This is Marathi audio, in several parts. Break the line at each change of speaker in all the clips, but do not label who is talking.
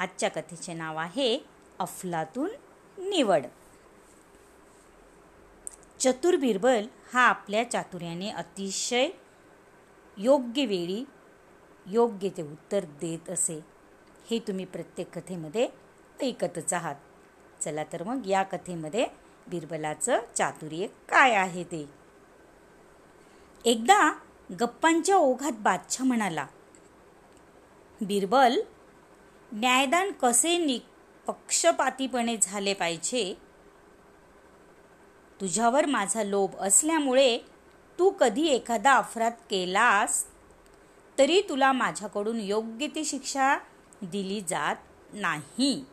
आजच्या कथेचे नाव आहे अफलातून निवड. चतुर बिरबल हा आपल्या चातुर्याने अतिशय योग्य वेळी योग्य ते उत्तर देत असे. हे तुम्ही प्रत्येक कथेमध्ये ऐकतच आहात. चला तर मग या कथेमध्ये बिरबलाचं चातुर्य काय आहे ते. एकदा गप्पांच्या ओघात बादशाह म्हणाला बिरबल न्यायदान कसे निपक्षपातीपणे झाले पाहिजे? तुझ्यावर माझा लोभ असल्यामुळे तू कधी एखादा अपराध केलास? तरी तुला माझ्याकडून योग्य ती शिक्षा दिली जात नाही.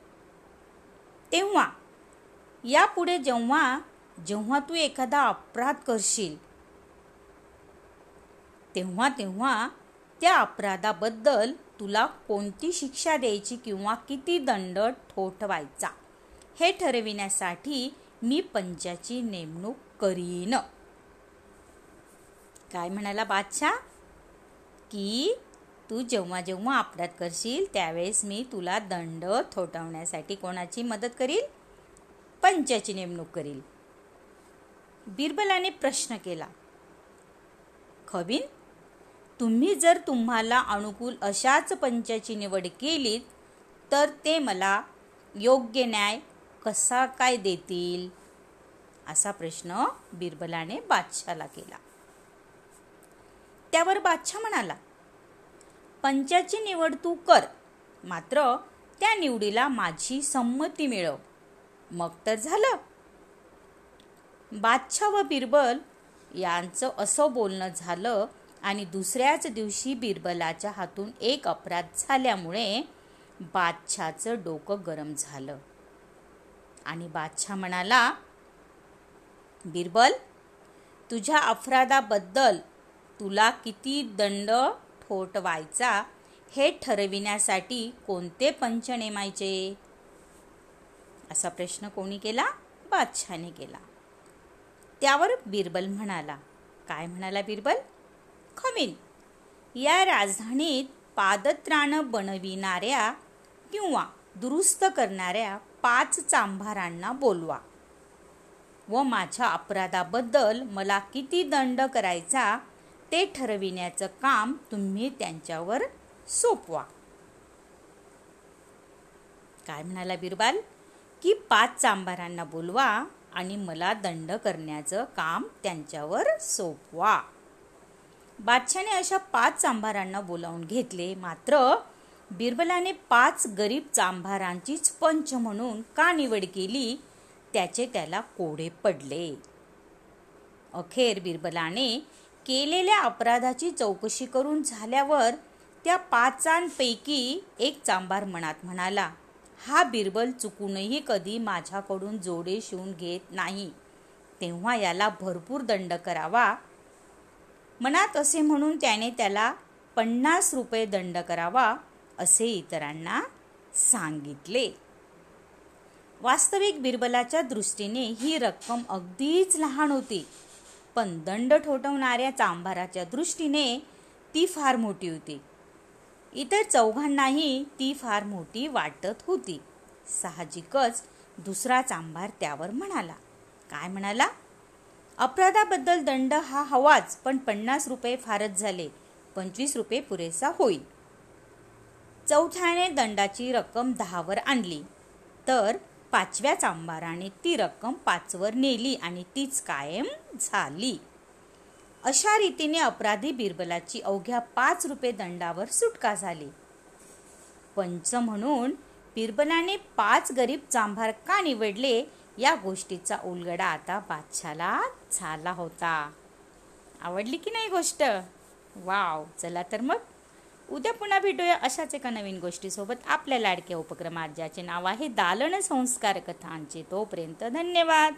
तेव्हा यापुढे जेव्हा जेव्हा तू एखादा अपराध करशील तेव्हा तेव्हा त्या अपराधाबद्दल तुला कोणती शिक्षा द्यायची किंवा किती दंड ठोठवायचा? हे ठरविण्यासाठी मी पंचाची नेमणूक करीन. काय म्हणाला बादशाह? की तू जेव्हा जेव्हा अपराध करशील त्यावेळेस मी तुला दंड थोटवण्यासाठी कोणाची मदत करील? पंचाची नेमणूक करील. बिरबलाने प्रश्न केला. खबीन तुम्ही जर तुम्हाला अनुकूल अशाच पंचाची निवड केलीत तर ते मला योग्य न्याय कसा काय देतील? असा प्रश्न बिरबलाने बादशाला केला. त्यावर बादशाह म्हणाला पंचाची निवड तू कर मात्र त्या निवडीला माझी संमती मिळव. मग तर झालं. बादशाह व बिरबल यांचं असं बोलणं झालं आणि दुसऱ्याच दिवशी बिरबलाच्या हातून एक अपराध झाल्यामुळे बादशाचं डोकं गरम झालं. आणि बादशाह म्हणाला बिरबल तुझ्या अपराधाबद्दल तुला किती दंड ठोठवायचा हे ठरविण्यासाठी कोणते पंच नेमायचे? असा प्रश्न कोणी केला? बादशाने केला. त्यावर बिरबल म्हणाला. काय म्हणाला बिरबल? खमीन या राजधानीत पादत्राणं बनविणाऱ्या किंवा दुरुस्त करणाऱ्या पाच चांभारांना बोलवा. व माझ्या अपराधाबद्दल मला किती दंड करायचा ते ठरविण्याचं काम तुम्ही त्यांच्यावर सोपवा. काय म्हणाला बिरबाल? की पाच चांभारांना बोलवा आणि मला दंड करण्याचं काम त्यांच्यावर सोपवा. बादशाने अशा पाच चांभारांना बोलावून घेतले. मात्र बिरबलाने पाच गरीब चांभारांचीच पंच म्हणून का निवड केली? त्याचे त्याला कोडे पडले. अखेर बिरबलाने केलेल्या अपराधाची चौकशी करून झाल्यावर त्या पाचांपैकी एक चांभार मनात म्हणाला हा बिरबल चुकूनही कधी माझ्याकडून जोडे शिवून घेत नाही. तेव्हा याला भरपूर दंड करावा. मनात असे म्हणून त्याने त्याला पन्नास रुपये दंड करावा असे इतरांना सांगितले. वास्तविक बिरबलाच्या दृष्टीने ही रक्कम अगदीच लहान होती. पण दंड ठोठवणाऱ्या चांभाराच्या दृष्टीने ती फार मोठी होती. इतर चौघांनाही ती फार मोठी वाटत होती. साहजिकच दुसरा चांभार त्यावर म्हणाला. काय म्हणाला? अपराधाबद्दल दंड हा हवाच पण पन्नास रुपये फारच झाले. पंचवीस रुपये पुरेसा होईल. चौथ्याने दंडाची रक्कम दहावर आणली. तर पाचव्या चांबाराने ती रक्कम पाचवर नेली आणि तीच कायम झाली. अशा रीतीने अपराधी बिरबलाची अवघ्या पाच रुपये दंडावर सुटका झाली. पंच म्हणून बिरबलाने पाच गरीब चांभार का निवडले? या गोष्टीचा उलगडा आता बादशाला झाला होता. आवडली की नाही गोष्ट? वाव चला तर मग. उद्या पुन्हा भेटूया अशाच एका नवीन गोष्टीसोबत आपल्या लाडक्या उपक्रमात ज्याचे नाव आहे दालन संस्कार कथांचे तोपर्यंत धन्यवाद.